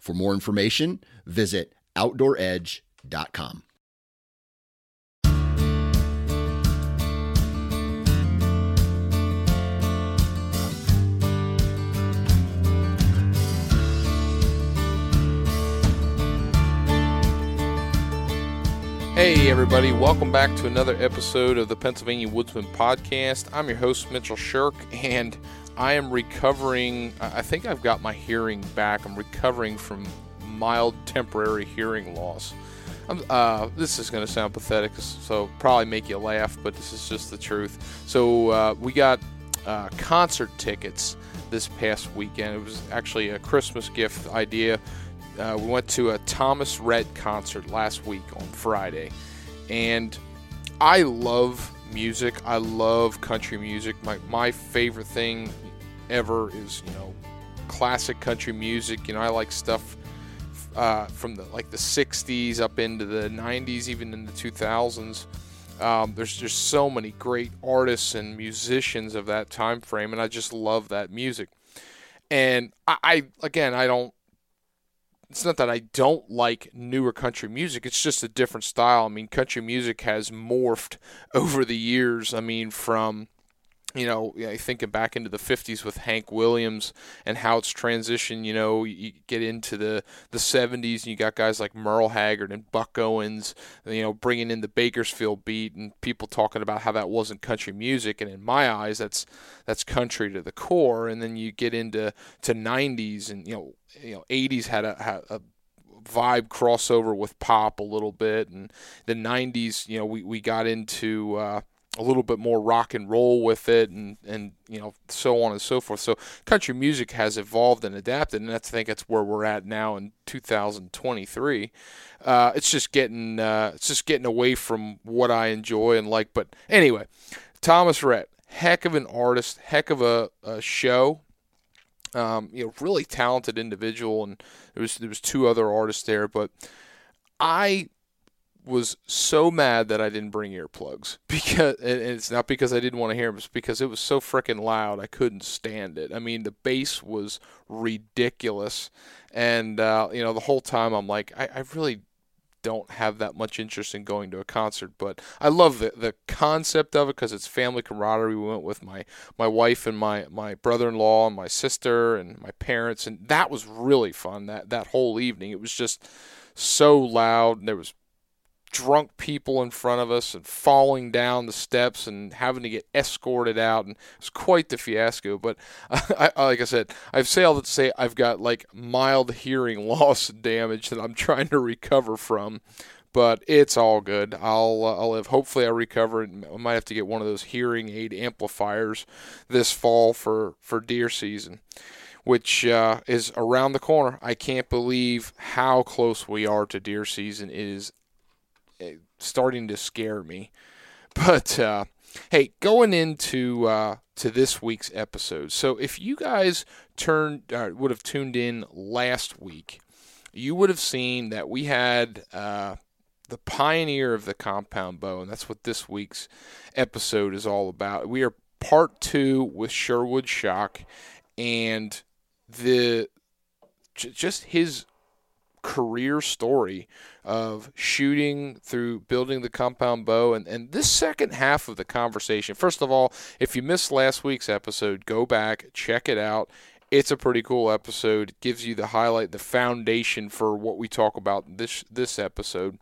For more information, visit OutdoorEdge.com. Hey, everybody, welcome back to another episode of the Pennsylvania Woodsman Podcast. I'm your host, Mitchell Shirk, and I am recovering. I think I've got my hearing back. I'm recovering from mild temporary hearing loss. Uh, this is going to sound pathetic, so probably make you laugh, but this is just the truth. So, uh, we got uh, concert tickets this past weekend. It was actually a Christmas gift idea uh, we went to a Thomas Rhett concert last week on Friday, and I love music. I love country music. My my favorite thing ever is you know classic country music. You know I like stuff uh, from the like the '60s up into the '90s, even in the 2000s. Um, there's just so many great artists and musicians of that time frame, and I just love that music. And I, I again, I don't it's not that I don't like newer country music. It's just a different style. I mean, country music has morphed over the years. I mean, from you know, thinking back into the 50s with Hank Williams and how it's transitioned, you know, you get into the, the 70s and you got guys like Merle Haggard and Buck Owens, you know, bringing in the Bakersfield beat and people talking about how that wasn't country music. And in my eyes, that's, that's country to the core. And then you get into to 90s and, you know, you know 80s had a, had a vibe crossover with pop a little bit and the 90s you know we, we got into uh, a little bit more rock and roll with it and and you know so on and so forth. So country music has evolved and adapted and I think that's where we're at now in 2023 uh, it's just getting uh, it's just getting away from what I enjoy and like but anyway Thomas Rhett heck of an artist heck of a, a show. Um, you know, really talented individual, and there was there was two other artists there, but I was so mad that I didn't bring earplugs because it's not because I didn't want to hear them, it's because it was so freaking loud I couldn't stand it. I mean, the bass was ridiculous, and uh, you know, the whole time I'm like, I, I really don't have that much interest in going to a concert, but I love the the concept of it because it's family camaraderie. We went with my my wife and my my brother-in-law and my sister and my parents, and that was really fun. That that whole evening, it was just so loud. And there was drunk people in front of us and falling down the steps and having to get escorted out and it was quite the fiasco but I, like i said i've sailed to say i've got like mild hearing loss damage that i'm trying to recover from but it's all good i'll uh, i'll live hopefully i recover and i might have to get one of those hearing aid amplifiers this fall for for deer season which uh, is around the corner. I can't believe how close we are to deer season. It is starting to scare me. But uh, hey, going into uh, to this week's episode. So if you guys turned uh, would have tuned in last week, you would have seen that we had uh, the pioneer of the compound bow, and that's what this week's episode is all about. We are part two with Sherwood Schoch, and the just his career story of shooting through building the compound bow and, and this second half of the conversation. First of all if you missed last week's episode go back check it out. It's a pretty cool episode. It gives you the highlight the foundation for what we talk about this this episode.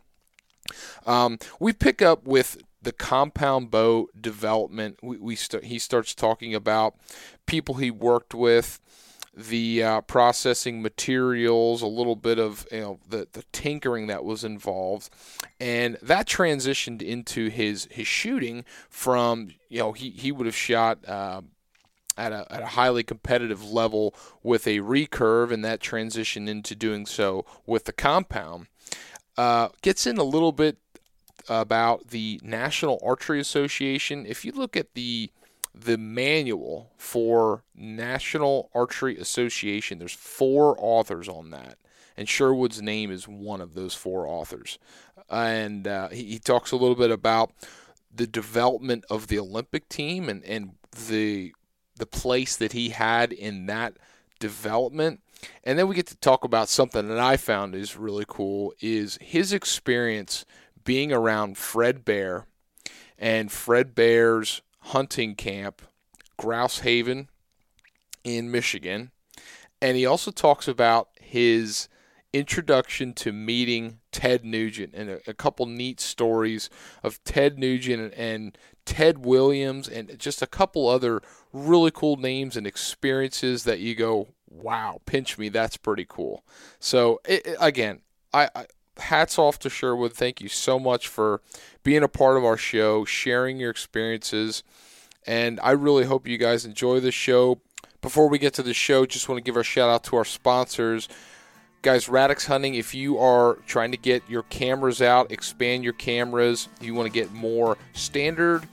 Um, we pick up with the compound bow development. We, we st- he starts talking about people he worked with the uh, processing materials, a little bit of you know the, the tinkering that was involved, and that transitioned into his his shooting from you know he he would have shot. Uh, at a, at a highly competitive level with a recurve and that transition into doing so with the compound. Uh, gets in a little bit about the National Archery Association. If you look at the the manual for National Archery Association, there's four authors on that, and Sherwood's name is one of those four authors. And uh, he, he talks a little bit about the development of the Olympic team and, and the the place that he had in that development. And then we get to talk about something that I found is really cool is his experience being around Fred Bear and Fred Bear's hunting camp, Grouse Haven in Michigan. And he also talks about his introduction to meeting Ted Nugent and a, a couple neat stories of Ted Nugent and, and Ted Williams and just a couple other really cool names and experiences that you go, wow, pinch me, that's pretty cool. So it, again, I, I hats off to Sherwood. Thank you so much for being a part of our show, sharing your experiences, and I really hope you guys enjoy the show. Before we get to the show, just want to give a shout out to our sponsors. Guys, Radix Hunting, if you are trying to get your cameras out, expand your cameras, you want to get more standard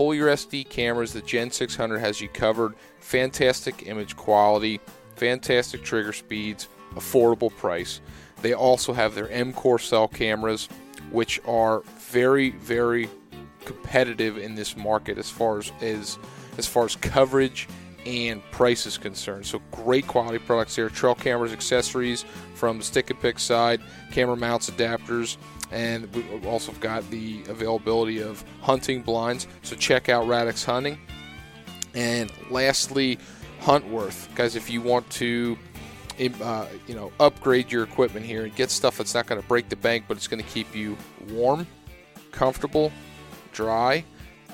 pull your SD cameras, the Gen 600 has you covered. Fantastic image quality, fantastic trigger speeds, affordable price. They also have their M Core cell cameras, which are very, very competitive in this market as far as, as as far as coverage and price is concerned. So great quality products here. Trail cameras, accessories from the stick and pick side, camera mounts, adapters, and we've also got the availability of hunting blinds. So check out Radix Hunting. And lastly, Huntworth, guys. If you want to, uh, you know, upgrade your equipment here and get stuff that's not going to break the bank, but it's going to keep you warm, comfortable, dry.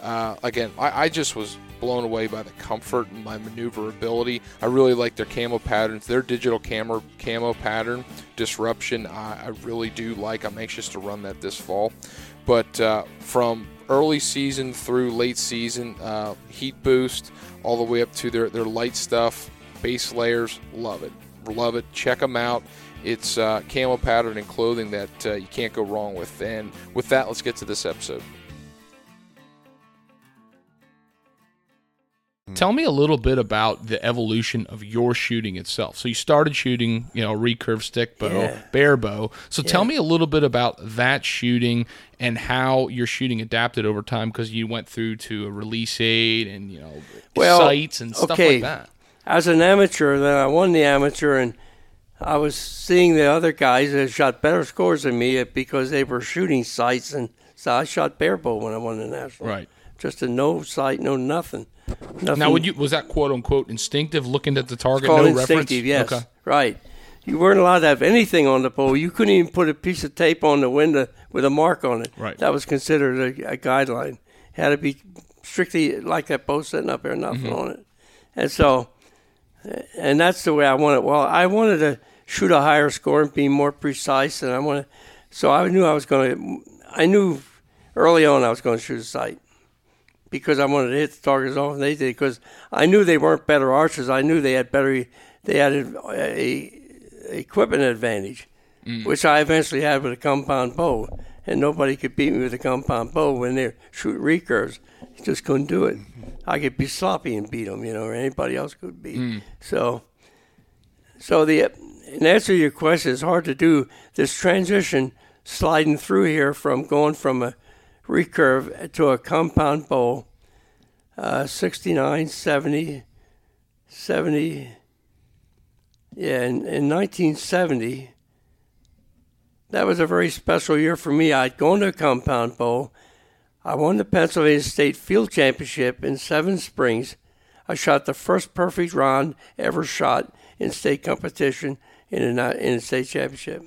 Uh, again, I, I just was blown away by the comfort and my maneuverability. I really like their camo patterns. Their digital camera camo pattern disruption, I, I really do like. I'm anxious to run that this fall. But uh, from early season through late season, uh, heat boost all the way up to their, their light stuff, base layers, love it. Love it. Check them out. It's uh, camo pattern and clothing that uh, you can't go wrong with. And with that, let's get to this episode. Tell me a little bit about the evolution of your shooting itself. So you started shooting, you know, recurve stick bow, yeah. bare bow. So yeah. tell me a little bit about that shooting and how your shooting adapted over time because you went through to a release aid and you know well, sights and stuff okay. like that. As an amateur, then I won the amateur and I was seeing the other guys that shot better scores than me because they were shooting sights and so I shot bare bow when I won the national. Right. Just a no sight, no nothing. Nothing. Now, would you was that quote unquote instinctive, looking at the target, no reference? instinctive, reference? Yes, okay. right. You weren't allowed to have anything on the bow. You couldn't even put a piece of tape on the window with a mark on it. Right. That was considered a, a guideline. Had to be strictly like that bow sitting up there, nothing mm-hmm. on it. And so, and that's the way I wanted. Well, I wanted to shoot a higher score and be more precise, and I wanted. So I knew I was going to. I knew early on I was going to shoot a sight because I wanted to hit the target as often as they did because I knew they weren't better archers. I knew they had better they had a, a equipment advantage, mm. which I eventually had with a compound bow, and nobody could beat me with a compound bow when they shoot recurves. Just couldn't do it. I could be sloppy and beat them, you know, or anybody else could beat. Mm. So, so the in answer to your question, it's hard to do this transition sliding through here from going from a recurve to a compound bow, uh, 69, 70, 70. Yeah, in, in 1970, that was a very special year for me. I'd gone to a compound bow. I won the Pennsylvania State Field Championship in Seven Springs. I shot the first perfect round ever shot in state competition in a, in a state championship.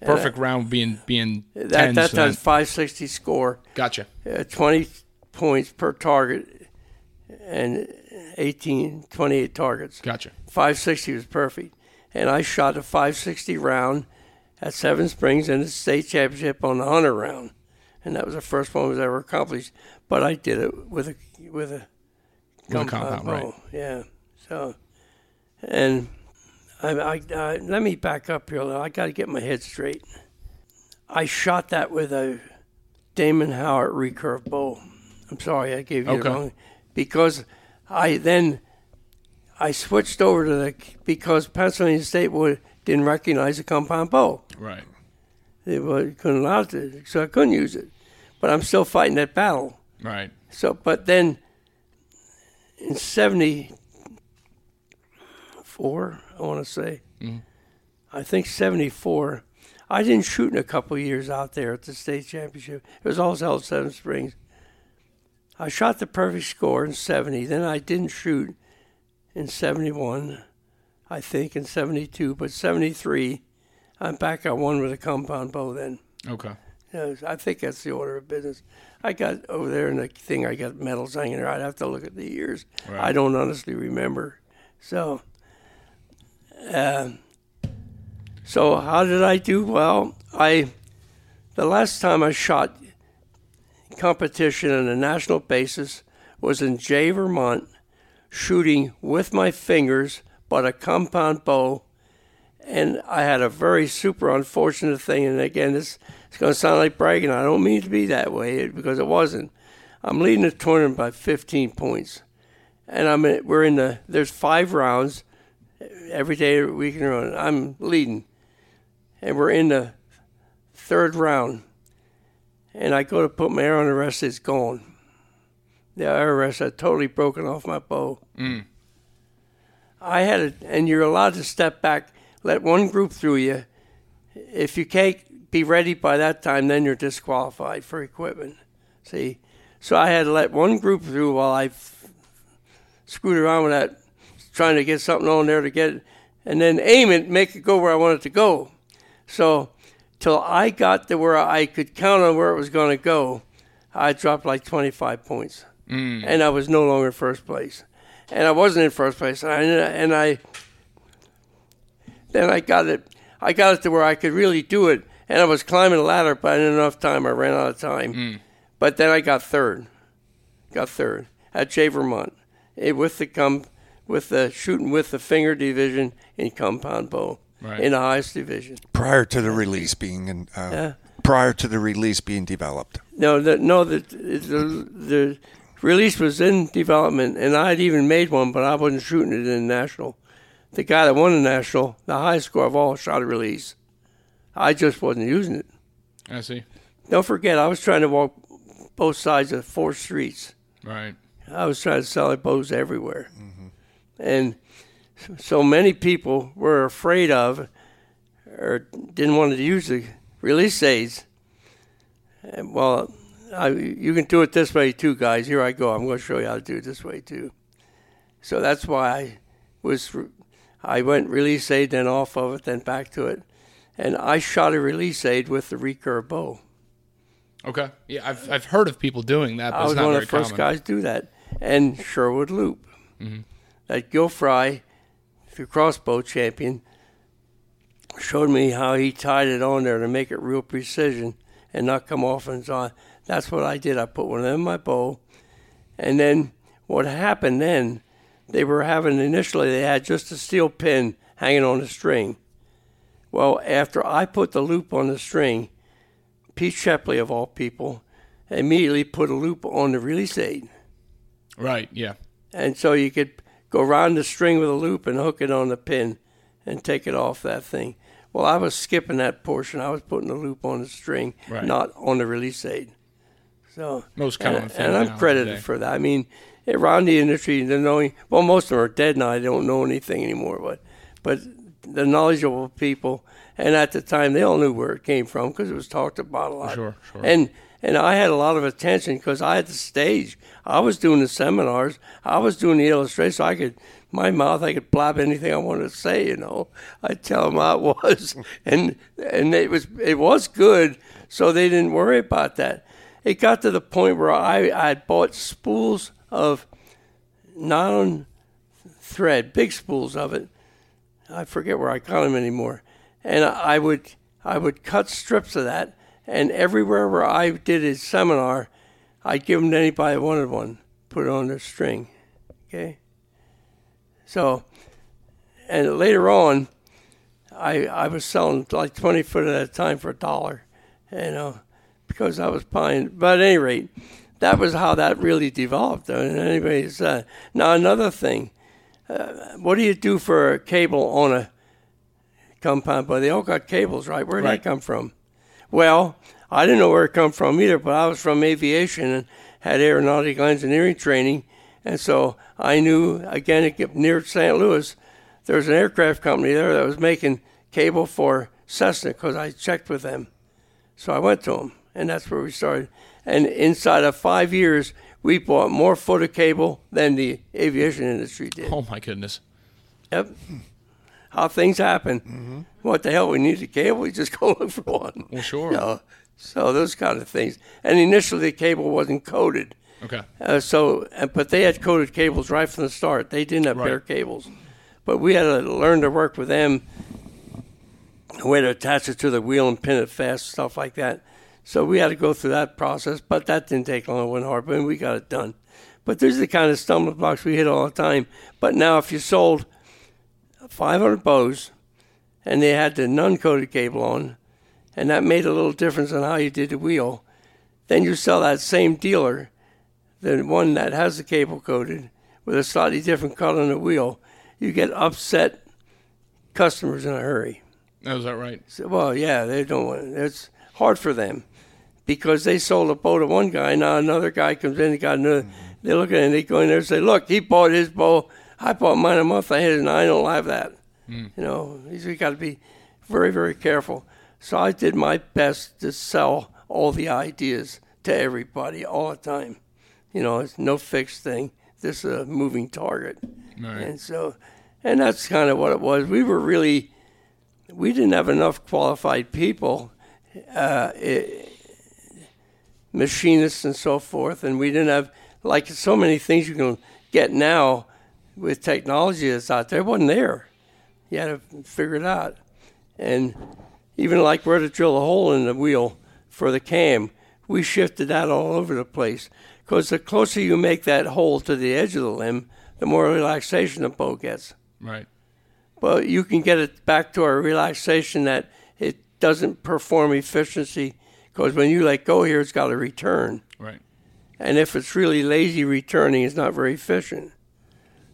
Perfect round being being that that times five sixty score. Gotcha. Uh, Twenty points per target, and 18, 28 targets. Gotcha. Five sixty was perfect, and I shot a five sixty round at Seven Springs in the state championship on the hunter round, and that was the first one was ever accomplished. But I did it with a with a compound, compound, bow. right. Yeah. So, and I, I, I let me back up here. a little. I got to get my head straight. I shot that with a Damon Howatt recurve bow. I'm sorry, I gave you Okay. the wrong because I then I switched over to the because Pennsylvania State would didn't recognize a compound bow. Right. They wa- couldn't allow it, to, so I couldn't use it. But I'm still fighting that battle. Right. So, but then in '74, I want to say, mm-hmm. I think '74, I didn't shoot in a couple of years out there at the state championship. It was always held at Seven Springs. I shot the perfect score in '70. Then I didn't shoot in '71, I think, in '72, but '73, I'm back. I won with a compound bow then. Okay. Yeah, I think that's the order of business. I got over there in the thing. I got medals hanging there. I'd have to look at the years. Right. I don't honestly remember. So, um, so how did I do? Well, I the last time I shot competition on a national basis was in Jay, Vermont, shooting with my fingers, but a compound bow and I had a very super unfortunate thing. And again, this it's going to sound like bragging. I don't mean to be that way because it wasn't. I'm leading the tournament by 15 points, and I'm in, we're in the there's five rounds every day week and run. I'm leading, and we're in the third round, and I go to put my arrow on the rest. It's gone. The arrow rest had totally broken off my bow. Mm. I had it, and you're allowed to step back, let one group through you. If you can't be ready by that time, then you're disqualified for equipment. See, so I had to let one group through while I f- screwed around with that, trying to get something on there to get, it, and then aim it, make it go where I want it to go. So, till I got to where I could count on where it was going to go, I dropped like 25 points, mm. and I was no longer first place and I wasn't in first place. And I, and I then I got it. I got it to where I could really do it, and I was climbing the ladder, but I didn't have enough time. I ran out of time. But then I got third. Got third at Jay Vermont eh, with the com- with the shooting with the finger division in compound bow Right. in the highest division. prior to the release being in, uh, Yeah. prior to the release being developed. No, the, no, the, the the release was in development, and I had even made one, but I wasn't shooting it in national. The guy that won the national, the highest score of all, shot a release. I just wasn't using it. I see. Don't forget, I was trying to walk both sides of four streets. Right. I was trying to sell it bows everywhere, and so many people were afraid of, or didn't want to use the release aids. And, well, I, you can do it this way too, guys. Here I go. I'm going to show you how to do it this way too. So that's why I was, I went release aid, then off of it, then back to it, and I shot a release aid with the recurve bow. Okay. Yeah, I've I've heard of people doing that, but I it's was one of the first common. guys to do that. And Sherwood Loop. Mm-hmm. That Gil Fry, your crossbow champion, showed me how he tied it on there to make it real precision and not come off and on. That's what I did. I put one in my bow. And then what happened then, they were having initially, they had just a steel pin hanging on a string. Well, after I put the loop on the string, Pete Shepley, of all people, immediately put a loop on the release aid. Right. Yeah. And so you could go around the string with a loop and hook it on the pin and take it off that thing. Well, I was skipping that portion. I was putting the loop on the string, Right. not on the release aid. So Most common and, and I'm credited today. for that. I mean, eh, around the industry, the knowing well, most of them are dead now. They don't know anything anymore. But but the knowledgeable people, and at the time they all knew where it came from because it was talked about a lot. Sure, sure. And and I had a lot of attention because I had the stage. I was doing the seminars. I was doing the illustrations. So I could my mouth. I could blab anything I wanted to say. You know, I tell them how it was, and and it was it was good. So they didn't worry about that. It got to the point where I I had bought spools of nylon thread, big spools of it. I forget where I got them anymore. And I would I would cut strips of that, and everywhere where I did a seminar, I'd give them to anybody that wanted one. Put it on their string, Okay. So, and later on, I I was selling like 20 foot at a time for a dollar, you know, because I was buying. But at any rate, that was how that really developed. And anyways, uh, now another thing, uh, what do you do for a cable on a compound? But they all got cables, right? Where did Right. that come from? Well, I didn't know where it come from either, but I was from aviation and had aeronautical engineering training, and so I knew again near St. Louis. There was an aircraft company there that was making cable for Cessna because I checked with them. So I went to them, and that's where we started. And inside of five years, we bought more foot of cable than the aviation industry did. Oh my goodness. Yep. How things happen. What the hell? We need a cable. We just go look for one. Well, sure. You know, so those kind of things. And initially, the cable wasn't coated. Okay. Uh, so, but they had coated cables right from the start. They didn't have Right. bare cables, but we had to learn to work with them. We had to attach it to the wheel and pin it fast, stuff like that. So we had to go through that process, but that didn't take long. It went hard, but we got it done. But these are the kind of stumbling blocks we hit all the time. But now, if you sold 500 bows and they had the non-coated cable on, and that made a little difference on how you did the wheel, then you sell that same dealer the one that has the cable coated with a slightly different color on the wheel, you get upset customers in a hurry. Oh, is that right? So, well, yeah, they don't want It's hard for them because they sold a bow to one guy. Now another guy comes in and got another. They look at it and they go in there and say, "Look, he bought his bow. I bought mine a month ahead, and I don't have that." You know, you got to be very, very careful. So I did my best to sell all the ideas to everybody all the time. You know, it's no fixed thing. This is a moving target. Right. And so, and that's kind of what it was. We were really, we didn't have enough qualified people, uh, eh, machinists and so forth, and we didn't have like so many things you can get now with technology that's out there. It wasn't there. You had to figure it out, and even like where to drill a hole in the wheel for the cam, we shifted that all over the place. Because the closer you make that hole to the edge of the limb, the more relaxation the bow gets. Right. But you can get it back to a relaxation that it doesn't perform efficiency. Because when you let go here, it's got to return. Right. And if it's really lazy returning, it's not very efficient.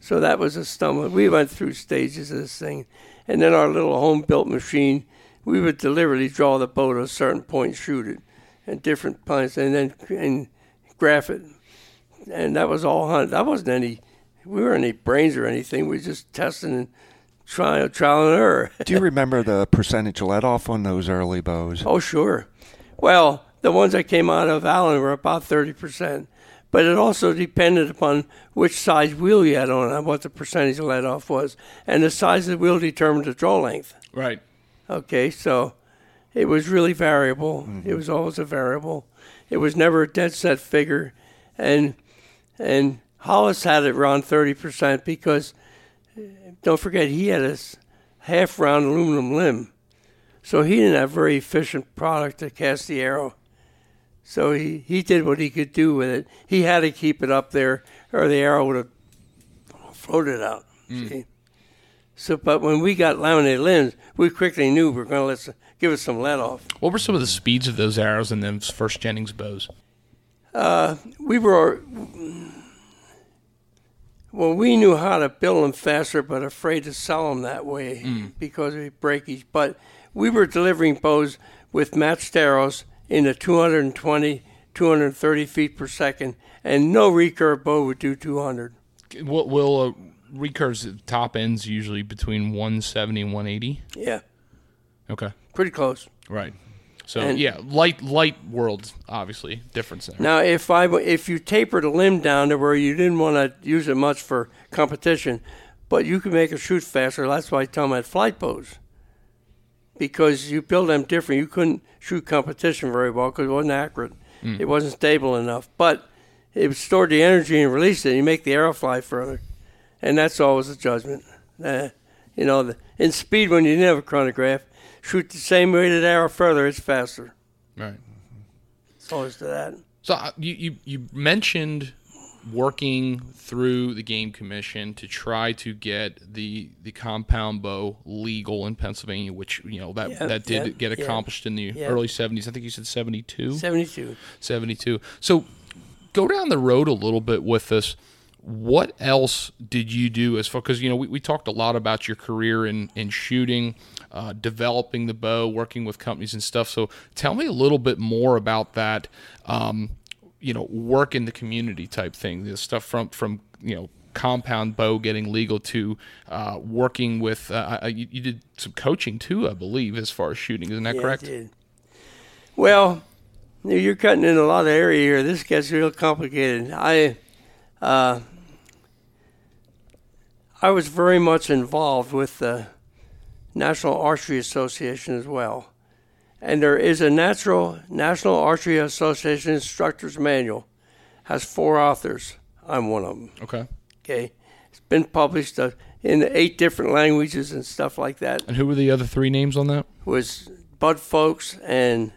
So that was a stumble. We went through stages of this thing. And then our little home built machine, we would deliberately draw the bow to a certain point point, shoot it at different points and then and graph it. And that was all hunt. That wasn't any, we weren't any brains or anything. We were just testing and trying, trial and error. Do you remember the percentage let off on those early bows? Oh, sure. Well, the ones that came out of Allen were about 30%. But it also depended upon which size wheel you had on and what the percentage of let off was. And the size of the wheel determined the draw length. Right. Okay, so it was really variable. It was always a variable. It was never a dead set figure. And and Holless had it around 30% because, uh, don't forget, he had a half round aluminum limb. So he didn't have very efficient product to cast the arrow. So he, he did what he could do with it. He had to keep it up there, or the arrow would have floated out. Hmm. See? So, but when we got laminated limbs, we quickly knew we were going to let give it some let off. What were some of the speeds of those arrows in those first Jennings bows? Uh, we were, well, we knew how to build them faster, but afraid to sell them that way hmm. because of breakage. But we were delivering bows with matched arrows in the 220, 230 feet per second, and no recurve bow would do 200. What will uh, recurves at the top ends usually between 170 and 180? Yeah, Okay. pretty close. Right. So And- yeah, light light worlds obviously difference there. Now, if I if you tapered a limb down to where you didn't want to use it much for competition, but you can make it shoot faster. That's why I tell them at flight bows, because you build them different. You couldn't shoot competition very well because it wasn't accurate. It wasn't stable enough. But it stored the energy and released it. And you make the arrow fly further, and that's always a judgment. Uh, you know, the, in speed when you didn't have a chronograph, shoot the same rated arrow further, it's faster. Right. It's always to that. So uh, you, you you mentioned working through the game commission to try to get the the compound bow legal in Pennsylvania, which you know that Yeah, that did yeah, get yeah. accomplished in the Yeah. early '70s. I think you said '72. 72. 72. So go down the road a little bit with this. What else did you do as far because you know we, we talked a lot about your career in in shooting, uh, developing the bow, working with companies and stuff. So tell me a little bit more about that. Um, you know, work in the community type thing. The stuff from from you know compound bow getting legal to uh, working with. Uh, you, you did some coaching too, I believe, as far as shooting. Isn't that Yeah, I correct? did. Well, you're cutting in a lot of area here. This gets real complicated. I, uh, I was very much involved with the National Archery Association as well, and there is a natural National Archery Association Instructor's Manual, has four authors. I'm one of them. Okay. Okay, it's been published uh, in eight different languages and stuff like that And who were the other three names on that? was Bud Folks and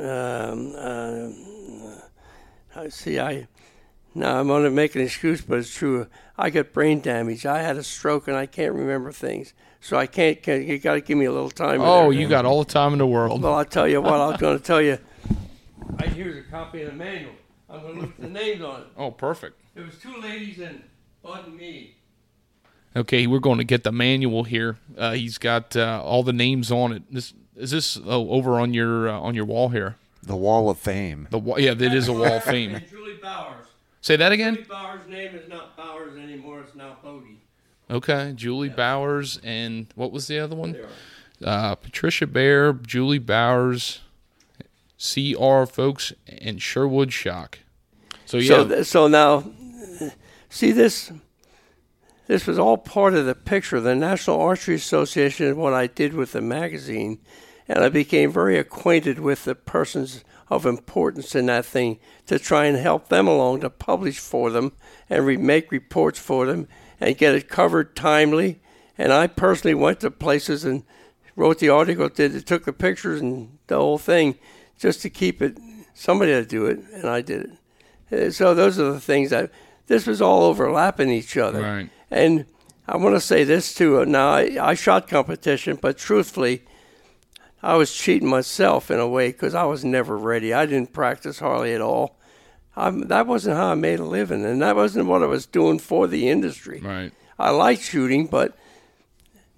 um, uh, I see. I now I'm going to make an excuse, but it's true. I got brain damage. I had a stroke and I can't remember things, so I can't. can you got to give me a little time. Oh, there. you got all the time in the world. Well, I'll tell you what. I was going to tell you. I here's a copy of the manual. I'm going to look at the names on it. Oh, perfect. There was two ladies and Bud and me. Okay, we're going to get the manual here. Uh, he's got uh, all the names on it. This is this oh, over on your uh, on your wall here. The Wall of Fame. The wa- yeah, that is a wall of fame. And Julie Bowers. Say that again. Julie Bowers' name is not Bowers anymore. It's now Bodie. Okay, Julie Bowers and what was the other one? Uh, Patricia Bear, Julie Bowers, C.R. folks, and Sherwood Schoch. So yeah, So, th- so now, see this. This was all part of the picture. The National Archery Association and what I did with the magazine, and I became very acquainted with the persons of importance in that thing to try and help them along to publish for them and re- make reports for them and get it covered timely. And I personally went to places and wrote the article, did it, took the pictures and the whole thing, just to keep it. Somebody had to do it, and I did it. Uh, So those are the things that this was all overlapping each other. Right. And I want to say this too. Now I, I shot competition, but truthfully, I was cheating myself in a way because I was never ready. I didn't practice hardly at all. I'm, that wasn't how I made a living, and that wasn't what I was doing for the industry. right. I like shooting, but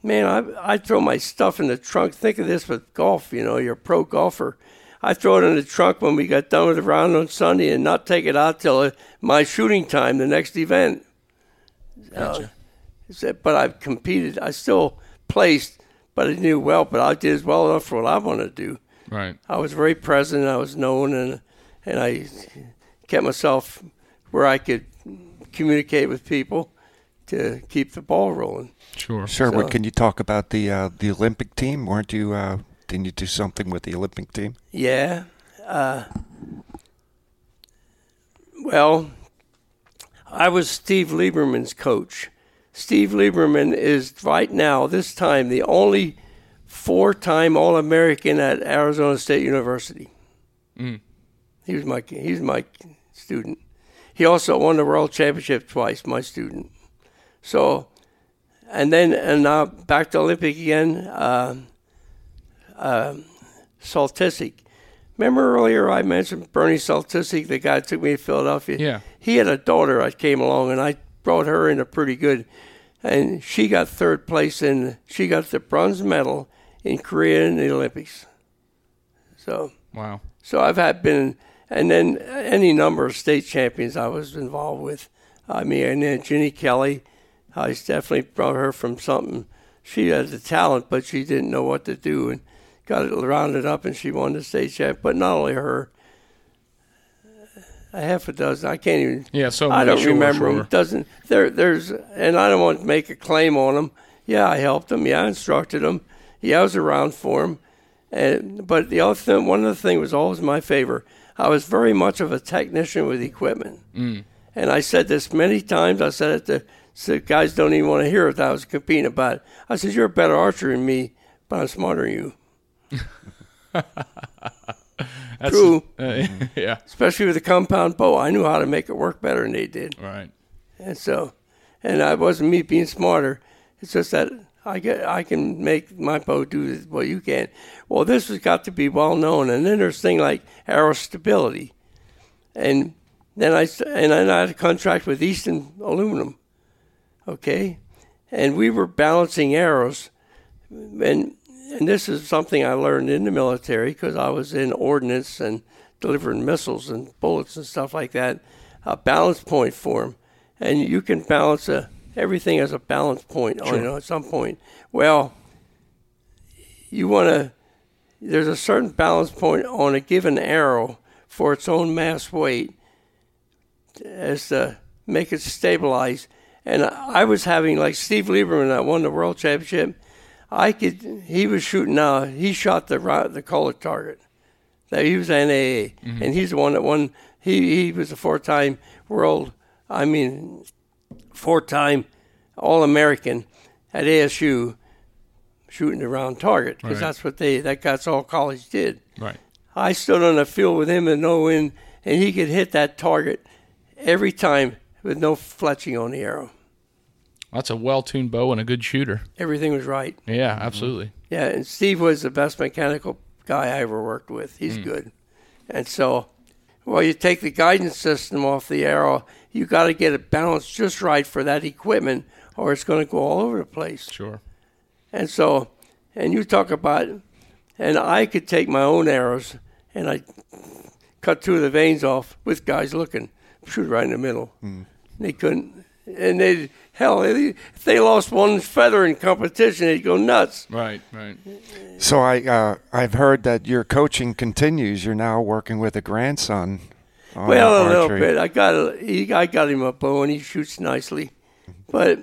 man, I I throw my stuff in the trunk. Think of this with golf. You know, you're a pro golfer. I throw it in the trunk when we got done with the round on Sunday, and not take it out till uh, my shooting time, the next event. Uh, but I've competed. I still placed, but I didn't well. But I did as well enough for what I want to do. Right. I was very present. I was known, and and I kept myself where I could communicate with people to keep the ball rolling. Sure. Sherwood, So- can you talk about the uh, the Olympic team? Weren't you? Uh, didn't you do something with the Olympic team? Yeah. Uh, well, I was Steve Lieberman's coach. Steve Lieberman is right now, this time, the only four time All American at Arizona State University. Mm. He was my he was my student. He also won the world championship twice, my student. So, and then and now back to Olympic again. Uh, uh, Saltisic. Remember earlier I mentioned Bernie Saltisic, the guy that took me to Philadelphia. Yeah. He had a daughter that came along, and I brought her into pretty good, and she got third place in. She got the bronze medal in Korea in the Olympics. So. Wow. So I've had been, and then any number of state champions I was involved with. I mean, and then Ginny Kelly, I definitely brought her from something. She had the talent, but she didn't know what to do, and got it rounded up, and she won the state champ. But not only her, a half a dozen. I can't even. Yeah. So many I don't sure, remember sure. them. Doesn't there? There's, and I don't want to make a claim on them. Yeah, I helped them. Yeah, I instructed them. Yeah, I was around for them. And but the other thing, one of the things was always my favor. I was very much of a technician with equipment, Mm. and I said this many times. I said it to so guys don't even want to hear it. That I was competing about. It. I said you're a better archer than me, but I'm smarter than you. That's True. uh, yeah. especially with the compound bow. I knew how to make it work better than they did. Right. And so, and I wasn't me being smarter. It's just that I get I can make my bow do what you can. Well, this has got to be well known. And then there's thing like arrow stability, and then I and then I had a contract with Easton Aluminum. Okay, and we were balancing arrows, and and this is something I learned in the military because I was in ordnance and delivering missiles and bullets and stuff like that. A balance point for 'em and you can balance a, everything has a balance point. You know, at some point. Well, you want to. There's a certain balance point on a given arrow for its own mass weight, as to make it stabilize. And I was having like Steve Lieberman that won the world championship. I could. He was shooting. Uh, he shot the the color target. That he was NAA, and he's the one that won. He he was a four time world. I mean, four time All American at ASU, shooting the round target because Right. that's what they that that's all college did. Right. I stood on the field with him and no wind, and he could hit that target every time with no fletching on the arrow. That's a well-tuned bow and a good shooter. Everything was right. Yeah, absolutely. Yeah, and Steve was the best mechanical guy I ever worked with. He's hmm. good. And so, well, you take the guidance system off the arrow, you got to get it balanced just right for that equipment, or it's going to go all over the place. Sure. And so, and you talk about, and I could take my own arrows and I cut two of the veins off with guys looking, shoot right in the middle. Hmm. They couldn't, and they hell, if they lost one feather in competition, they'd go nuts. Right. Right. So I uh, I've heard that your coaching continues. You're now working with a grandson. On Well, a little bit. I got a, he, I got him a bow and he shoots nicely, but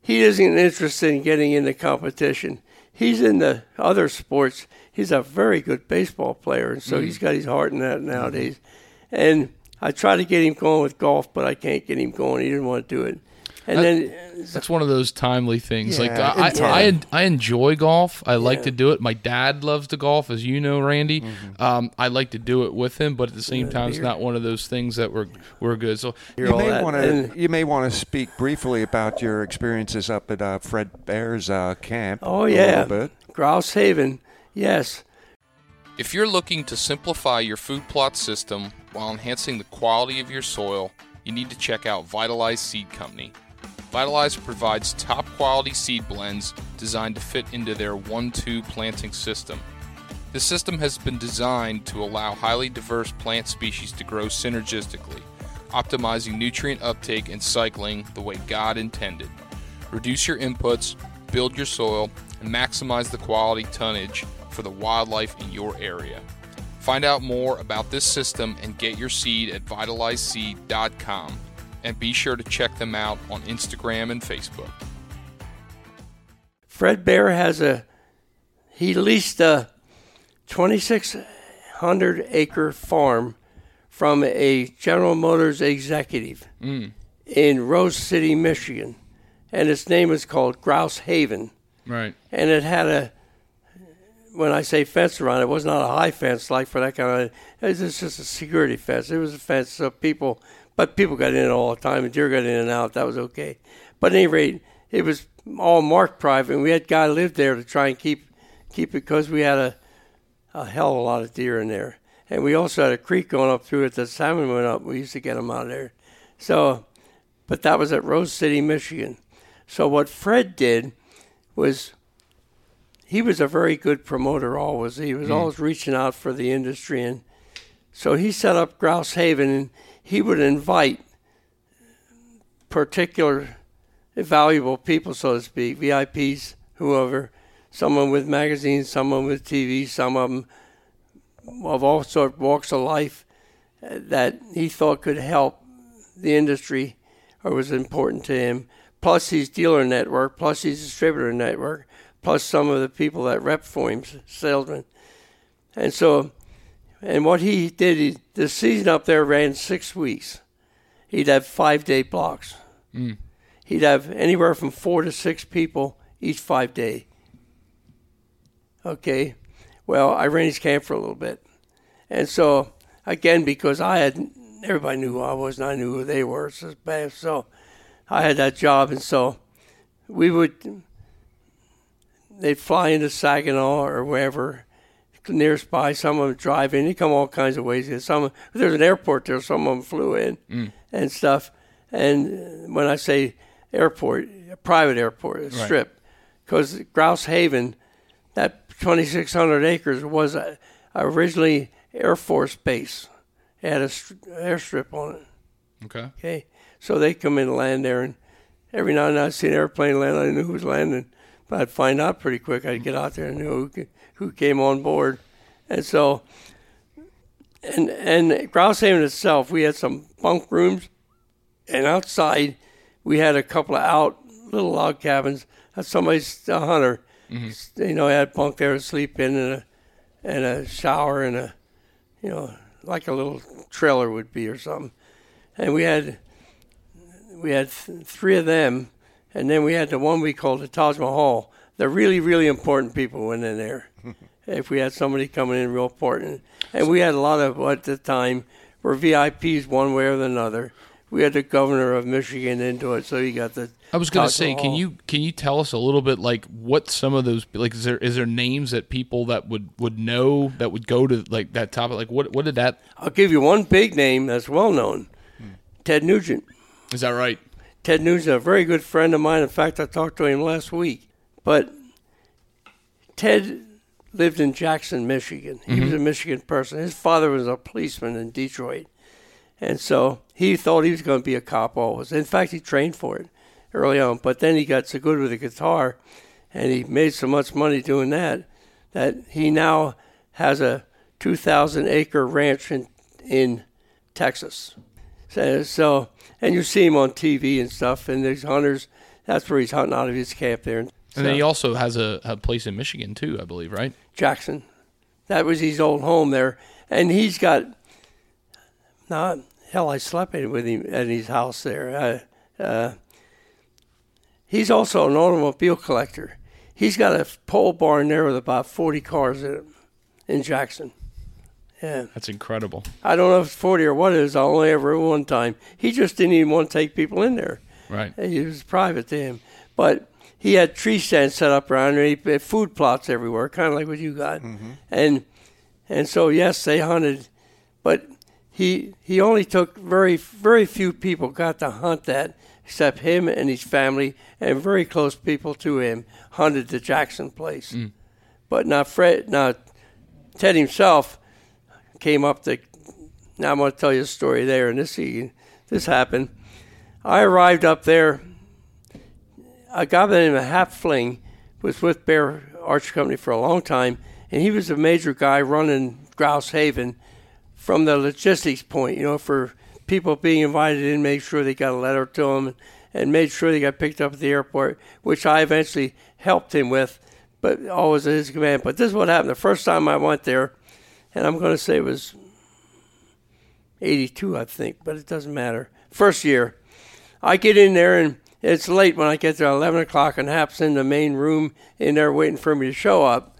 he isn't interested in getting into competition. He's in the other sports. He's a very good baseball player, and so he's got his heart in that nowadays. And I try to get him going with golf, but I can't get him going. He didn't want to do it. And then That's one of those timely things. like I, I. I, I enjoy golf. I like Yeah. to do it. My dad loves to golf, as you know, Randy. Mm-hmm. Um, I like to do it with him, but at the same time, it's not one of those things that we're we're good. So You may want to you may want to speak briefly about your experiences up at uh, Fred Bear's uh, camp. oh a yeah, little bit. Grouse Haven, yes. If you're looking to simplify your food plot system while enhancing the quality of your soil, you need to check out Vitalize Seed Company. Vitalize provides top quality seed blends designed to fit into their 1 2 planting system. The system has been designed to allow highly diverse plant species to grow synergistically, optimizing nutrient uptake and cycling the way God intended. Reduce your inputs, build your soil, and maximize the quality tonnage for the wildlife in your area. Find out more about this system and get your seed at vitalizeseed.com. And be sure to check them out on Instagram and Facebook. Fred Bear has a he leased a 2600 acre farm from a General Motors executive mm. in Rose City, Michigan, and its name is called Grouse Haven, right. and it had a when I say fence around it, was not a high fence like for that kind of. It was just a security fence. It was a fence so people, but people got in all the time, and deer got in and out. That was okay. But at any rate, it was all marked private, and we had guy live there to try and keep keep it because we had a a hell of a lot of deer in there, and we also had a creek going up through it. that salmon went up. We used to get them out of there. So, but that was at Rose City, Michigan. So what Fred did was he was a very good promoter always. He was hmm. always reaching out for the industry and so he set up Grouse Haven and he would invite particular valuable people, so to speak, VIPs, whoever, someone with magazines, someone with TV, some of them of all sort of walks of life that he thought could help the industry or was important to him. Plus his dealer network, plus his distributor network, plus some of the people that rep for him, salesmen. And so, and what he did, he, the season up there ran six weeks. He'd have five day blocks. Mm. He'd have anywhere from four to six people each five day. Okay. Well, I ran his camp for a little bit. And so again, because I had everybody knew who I was, and I knew who they were. So, so I had that job, and so we would they'd fly into Saginaw or wherever nearest by. Some of them drive in. They come all kinds of ways. Some there's an airport there. Some of them flew in Mm. and stuff. And when I say airport, a private airport, a strip, because Grouse Haven, that 2,600 acres was a, originally Air Force base. It had a st- airstrip on it. Okay. Okay, so they come in and land there, and every now and then I'd see an airplane land. I knew who was landing, but I'd find out pretty quick. I'd get out there and know who, who came on board, and so and and Grouse Haven itself, we had some bunk rooms, and outside we had a couple of out little log cabins. That somebody's a hunter, mm-hmm. you know, had bunk there to sleep in, and a and a shower and a you know like a little trailer would be or something and we had we had th- three of them, and then we had the one we called the Taj Mahal. The really really important people went in there. if we had somebody coming in real important, and we had a lot of at the time were VIPs one way or another. We had the governor of Michigan into it, so you got the. I was going to Taj say, can you can you tell us a little bit like what some of those like is there is there names that people that would would know that would go to like that topic like what what did that I'll give you one big name that's well known, hmm. Ted Nugent. Is that right? Ted Nugent, a very good friend of mine. In fact, I talked to him last week. But Ted lived in Jackson, Michigan. He was mm-hmm. a Michigan person. His father was a policeman in Detroit. And so he thought he was going to be a cop always. In fact, he trained for it early on. But then he got so good with the guitar and he made so much money doing that that he now has a 2,000 acre ranch in, in Texas. So, so, and you see him on TV and stuff, and these hunters, that's where he's hunting out of his camp there. And then he also has a, a place in Michigan too, I believe, right? Jackson. That was his old home there. And he's got, now, hell, I slept in with him at his house there. Uh, uh, he's also an automobile collector. He's got a pole barn there with about 40 cars in it in Jackson. Yeah. That's incredible. I don't know if it's 40 or what it is. I only ever one time. He just didn't even want to take people in there. Right. It was private to him. But he had tree stands set up around there. He had food plots everywhere, kind of like what you got. Mm-hmm. And and so yes, they hunted, but he he only took very very few people got to hunt that except him and his family and very close people to him hunted the Jackson place. Mm. But not Fred, not Ted himself came up to. Now I'm going to tell you a story there, and this this happened. I arrived up there. A guy by the name of Hap Fling was with Bear Archer Company for a long time, and he was a major guy running Grouse Haven from the logistics point, you know, for people being invited in, make sure they got a letter to them, and made sure they got picked up at the airport, which I eventually helped him with, but always at his command. But this is what happened. The first time I went there, and I'm going to say it was 82, I think, but it doesn't matter. First year, I get in there and it's late when I get there, 11 o'clock, and Hap's in the main room in there waiting for me to show up.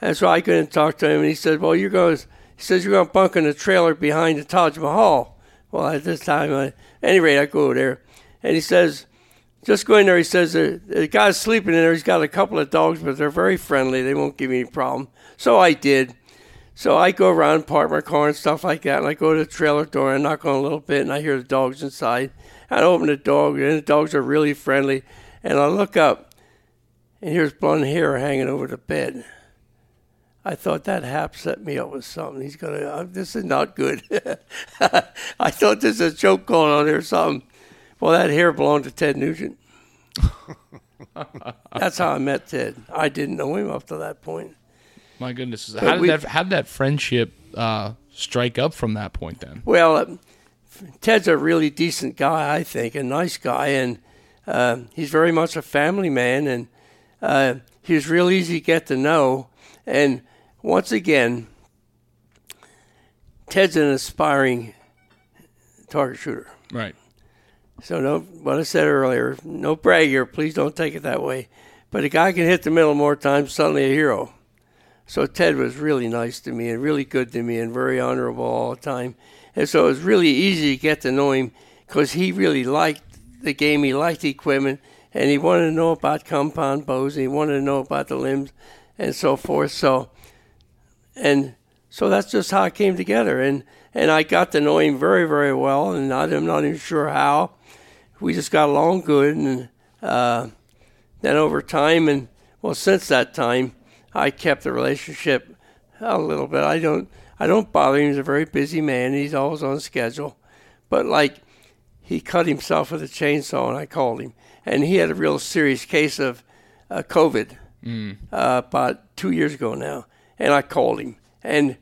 And so I couldn't talk to him, and he said, "Well, you're going." He says, "You're going to bunk in the trailer behind the Taj Mahal." Well, at this time, at any rate, I go there, and he says, "Just go in there." He says, "The, the guy's sleeping in there. He's got a couple of dogs, but they're very friendly. They won't give me any problem." So I did. So I go around, park my car and stuff like that, and I go to the trailer door and knock on a little bit, and I hear the dogs inside. I open the dog, and the dogs are really friendly, and I look up, and here's blonde hair hanging over the bed. I thought that Hap set me up with something. He's gonna. Uh, this is not good. I thought this is a joke going on here or something. Well, that hair belonged to Ted Nugent. That's how I met Ted. I didn't know him up to that point. My goodness, how did we- that how did that friendship uh, strike up from that point then? Well, uh, Ted's a really decent guy, I think, a nice guy, and uh, he's very much a family man, and uh, he was real easy to get to know. And once again, Ted's an aspiring target shooter. Right. So no, what I said earlier, no brag here. Please don't take it that way. But a guy can hit the middle more times, suddenly a hero. So Ted was really nice to me and really good to me and very honorable all the time. And so it was really easy to get to know him because he really liked the game. He liked the equipment and he wanted to know about compound bows. And he wanted to know about the limbs and so forth. So, and so that's just how it came together. And, and I got to know him very, very well. And I'm not even sure how. We just got along good. And uh, then over time, and well, since that time, I kept the relationship a little bit. I don't I don't bother him. He's a very busy man. He's always on schedule. But like he cut himself with a chainsaw, and I called him, and he had a real serious case of uh, COVID mm. uh, about two years ago now, and I called him, and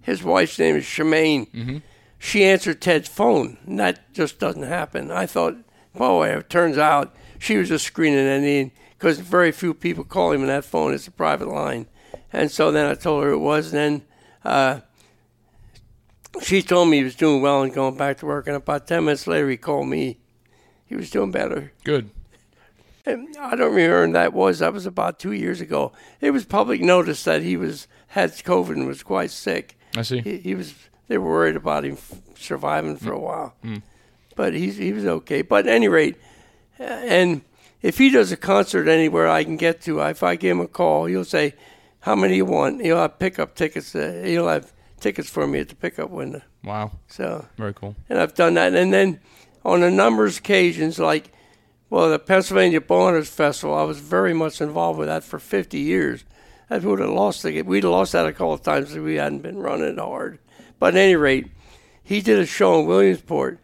his wife's name is Shemane. Mm-hmm. She answered Ted's phone, and that just doesn't happen. I thought, boy, it turns out she was just screening any because very few people call him on that phone. It's a private line. And so then I told her it was. And then uh, she told me he was doing well and going back to work. And about 10 minutes later, he called me. He was doing better. Good. And I don't remember when that was. That was about two years ago. It was public notice that he was had COVID and was quite sick. I see. He, he was. They were worried about him surviving for mm. a while, mm. but he's he was okay. But at any rate, and if he does a concert anywhere I can get to, if I give him a call, he'll say, "How many you want?" He'll have pickup tickets. Uh, he'll have tickets for me at the pickup window. Wow. So very cool. And I've done that, and then on a number of occasions, like well, the Pennsylvania Bowhunters Festival, I was very much involved with that for 50 years. I would have lost it. We'd have lost that a couple of times if we hadn't been running hard. But at any rate, he did a show in Williamsport,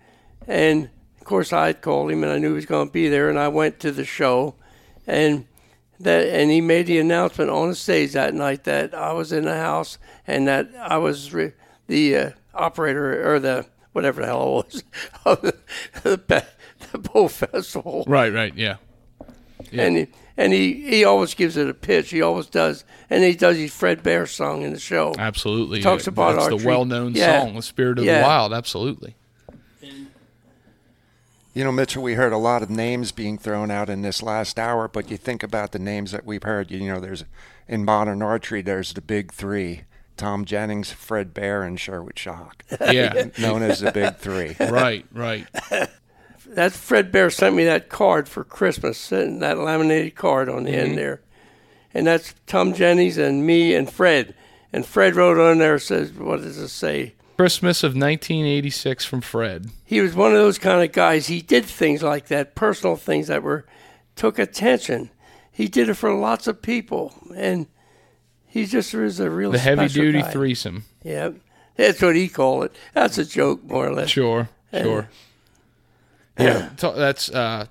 and of course, I had called him and I knew he was going to be there, and I went to the show, and that and he made the announcement on the stage that night that I was in the house and that I was re- the uh, operator or the whatever the hell it was of the, the, the bow festival. Right, right, yeah. yeah. And he, and he, he always gives it a pitch. He always does, and he does his Fred Bear song in the show. Absolutely, he talks about That's the well-known yeah. song, "The Spirit of yeah. the Wild." Absolutely. You know, Mitchell, we heard a lot of names being thrown out in this last hour, but you think about the names that we've heard. You know, there's in modern archery, there's the big three: Tom Jennings, Fred Bear, and Sherwood Schoch. Yeah, known as the big three. Right, right. that Fred Bear sent me that card for Christmas, that laminated card on the mm-hmm. end there, and that's Tom Jennings and me and Fred. And Fred wrote on there says, "What does it say?" Christmas of 1986 from Fred. He was one of those kind of guys. He did things like that, personal things that were took attention. He did it for lots of people, and he just was a real the heavy duty guy. threesome. Yeah, that's what he called it. That's a joke, more or less. Sure, sure. yeah, that's uh,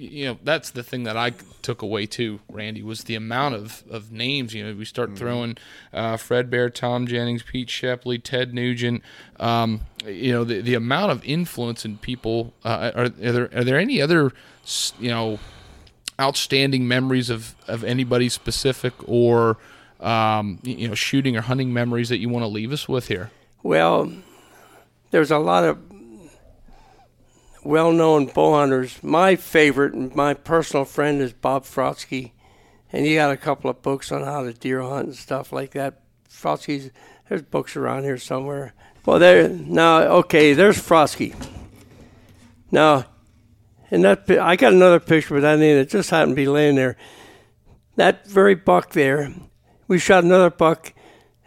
you know that's the thing that I took away too, Randy, was the amount of, of names. You know, we start mm-hmm. throwing uh, Fred Bear, Tom Jennings, Pete Shepley, Ted Nugent. Um, you know, the the amount of influence in people. Uh, are, are there are there any other you know outstanding memories of of anybody specific or um, you know shooting or hunting memories that you want to leave us with here? Well, there's a lot of well-known bow hunters. My favorite and my personal friend is Bob Fratzke, and he got a couple of books on how to deer hunt and stuff like that. Fratzke's there's books around here somewhere. Well, there now. Okay, there's Fratzke. Now, and that I got another picture, but that ain't it. Just happened to be laying there. That very buck there. We shot another buck,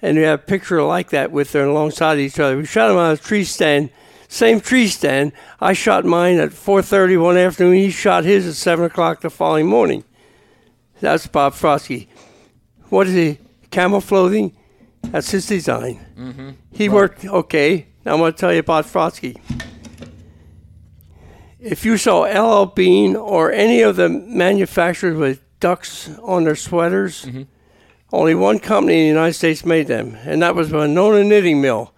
and we have a picture like that with them alongside each other. We shot him on a tree stand same tree stand. I shot mine at 4:30 one afternoon. He shot his at seven o'clock the following morning. That's Bob Fratzke. What is he? Camel clothing. That's his design. Mm-hmm. He right. worked okay. Now I'm going to tell you about Fratzke. If you saw LL Bean or any of the manufacturers with ducks on their sweaters, mm-hmm. only one company in the United States made them, and that was Winona Knitting Mill.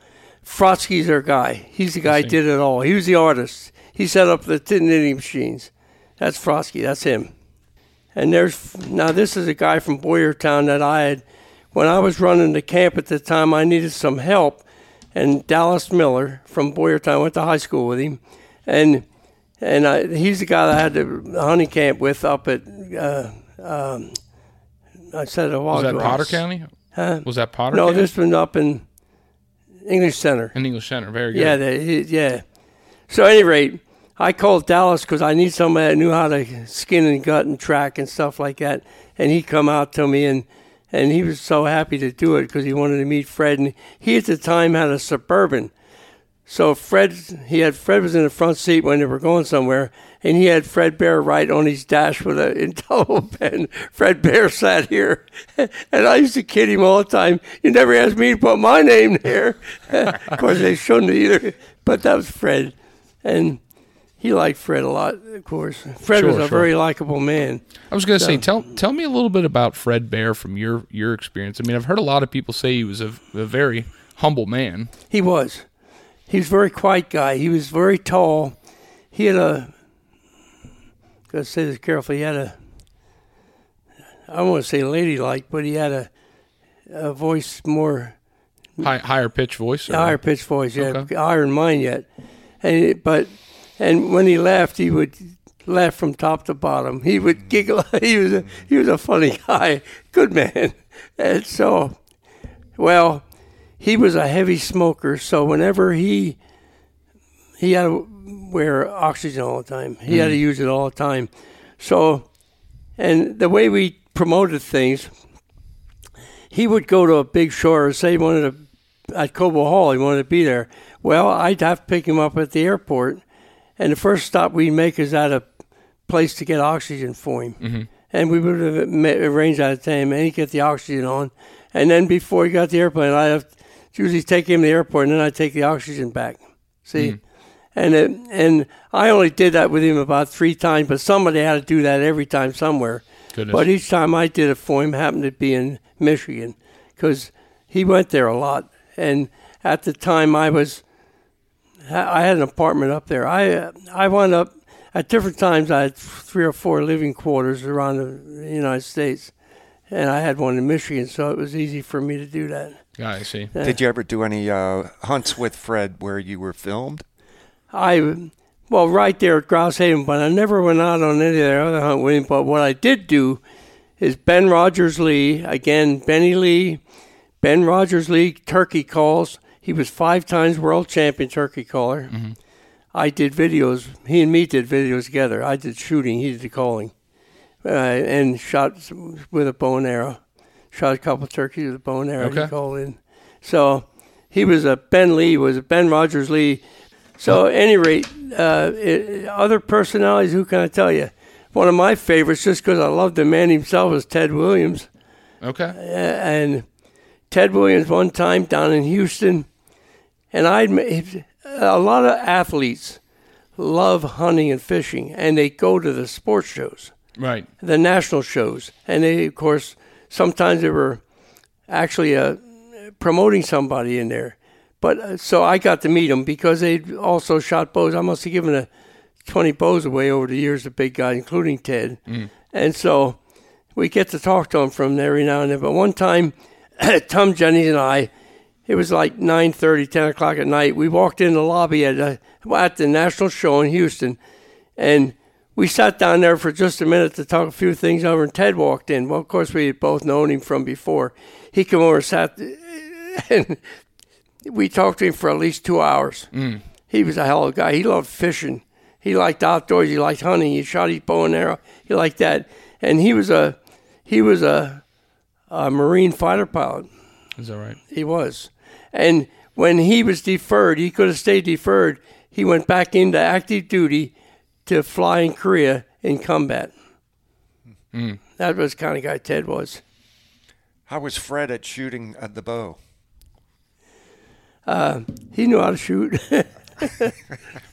Fratzke's our guy. He's the guy who did it all. He was the artist. He set up the tin knitting machines. That's Fratzke. That's him. And there's now this is a guy from Boyertown that I had when I was running the camp at the time. I needed some help, and Dallas Miller from Boyertown went to high school with him, and and I, he's the guy that I had the hunting camp with up at uh, um, I said it a while Was that ago. Potter County? Huh? Was that Potter No, County? this one up in English Center. in English Center. Very good. Yeah, they, he- yeah. So, at any rate, I called Dallas because I need somebody that knew how to skin and gut and track and stuff like that. And he come out to me, and and he was so happy to do it because he wanted to meet Fred. And he at the time had a suburban. So Fred, he had Fred was in the front seat when they were going somewhere, and he had Fred Bear right on his dash with an indelible pen. Fred Bear sat here, and I used to kid him all the time. You never asked me to put my name there. of course, they shouldn't either, but that was Fred, and he liked Fred a lot. Of course, Fred was a sure. very likable man. I was going to say, tell tell me a little bit about Fred Bear from your your experience. I mean, I've heard a lot of people say he was a, a very humble man. He was. He was a very quiet guy. He was very tall. He had a. Gotta say this carefully. He had a. I don't want to say ladylike, but he had a, a voice more High, higher pitch voice. or- higher pitched voice. Yeah, Okay. higher than mine yet. And but, and when he laughed, he would laugh from top to bottom. He would mm. giggle. He was a, he was a funny guy. Good man. And so, well, he was a heavy smoker. So whenever he he had to wear oxygen all the time. He had to mm. use it all the time. So, and the way we promoted things, he would go to a big show or say he wanted to at Cobo Hall, he wanted to be there. Well, I'd have to pick him up at the airport, and the first stop we'd make is at a place to get oxygen for him. Mm-hmm. And we would have arranged that time, and he'd get the oxygen on. And then before he got the airplane, I'd have to usually take him to the airport, and then I'd take the oxygen back. See? Hmm. And it, and I only did that with him about three times, but somebody had to do that every time somewhere. Goodness. But each time I did it for him happened to be in Michigan because he went there a lot. And at the time I was, I had an apartment up there. I uh, I wound up at different times. I had three or four living quarters around the United States, and I had one in Michigan, so it was easy for me to do that. Yeah, I see. Did you ever do any uh, hunts with Fred where you were filmed? I, well, right there at Grouse Haven, but I never went out on any of their other hunt with him. But what I did do is Ben Rogers Lee, again, Benny Lee, Ben Rogers Lee turkey calls. He was five times world champion turkey caller. I did videos. He and me did videos together. I did shooting. He did the calling, uh, and shot with a bow and arrow. Shot a couple turkeys with a bow and arrow. Okay. He called in. So he was a Ben Lee was a Ben Rogers Lee. So, at any rate, uh, it, other personalities, who can I tell you? One of my favorites, just because I love the man himself, is Ted Williams. Okay. And Ted Williams, one time down in Houston, and I'd a lot of athletes love hunting and fishing, and they go to the sports shows Right. the national shows, and they, of course, sometimes they were actually uh, promoting somebody in there. But uh, so I got to meet them because they also shot bows. I must have given a twenty bows away over the years, the big guy, including Ted, and so we get to talk to him from there every now and then. But one time, Tom Jennings and I, it was like 9.30, 10 o'clock at night. We walked in the lobby at, uh, at the national show in Houston, and we sat down there for just a minute to talk a few things over, and Ted walked in. Well, of course, we had both known him from before. He came over, and sat, and we talked to him for at least two hours. Mm. He was a hell of a guy. He loved fishing. He liked outdoors. He liked hunting. He shot his bow and arrow. He liked that, and he was a he was a, a Marine fighter pilot. Is that right? He was. And when he was deferred, he could have stayed deferred. He went back into active duty to fly in Korea in combat. Hmm. That was the kind of guy Ted was. How was Fred at shooting at the bow? Uh, he knew how to shoot.